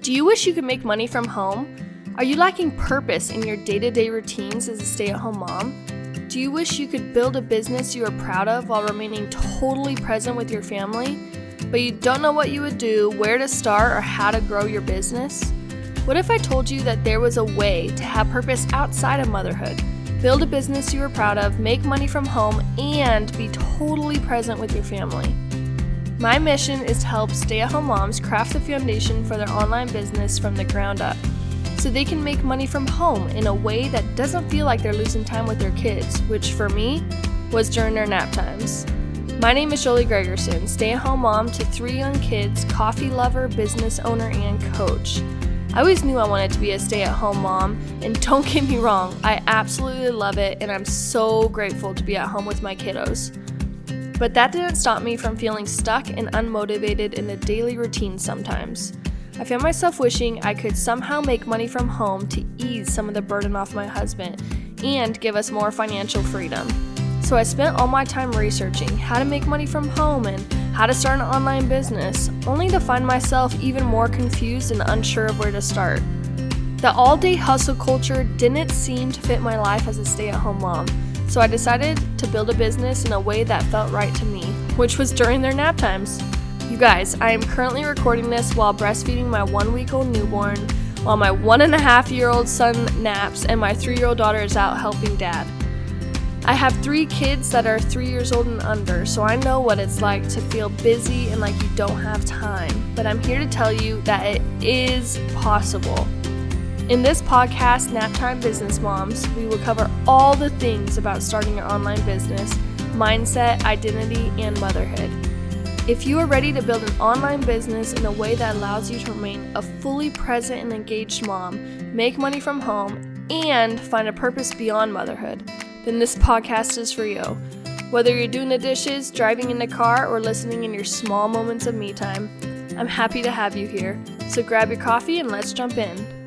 Do you wish you could make money from home? Are you lacking purpose in your day to day routines as a stay at home mom? Do you wish you could build a business you are proud of while remaining totally present with your family, but you don't know what you would do, where to start, or how to grow your business? What if I told you that there was a way to have purpose outside of motherhood? Build a business you are proud of, make money from home, and be totally present with your family. My mission is to help stay at home moms craft the foundation for their online business from the ground up so they can make money from home in a way that doesn't feel like they're losing time with their kids, which for me was during their nap times. My name is Jolie Gregerson, stay at home mom to three young kids, coffee lover, business owner, and coach. I always knew I wanted to be a stay at home mom, and don't get me wrong, I absolutely love it, and I'm so grateful to be at home with my kiddos. But that didn't stop me from feeling stuck and unmotivated in the daily routine sometimes. I found myself wishing I could somehow make money from home to ease some of the burden off my husband and give us more financial freedom. So I spent all my time researching how to make money from home and how to start an online business, only to find myself even more confused and unsure of where to start. The all day hustle culture didn't seem to fit my life as a stay at home mom, so I decided to build a business in a way that felt right to me, which was during their nap times. You guys, I am currently recording this while breastfeeding my one week old newborn, while my one and a half year old son naps, and my three year old daughter is out helping dad. I have three kids that are three years old and under, so I know what it's like to feel busy and like you don't have time. But I'm here to tell you that it is possible. In this podcast, Naptime Business Moms, we will cover all the things about starting your online business, mindset, identity, and motherhood. If you are ready to build an online business in a way that allows you to remain a fully present and engaged mom, make money from home, and find a purpose beyond motherhood, then this podcast is for you. Whether you're doing the dishes, driving in the car, or listening in your small moments of me time, I'm happy to have you here. So grab your coffee and let's jump in.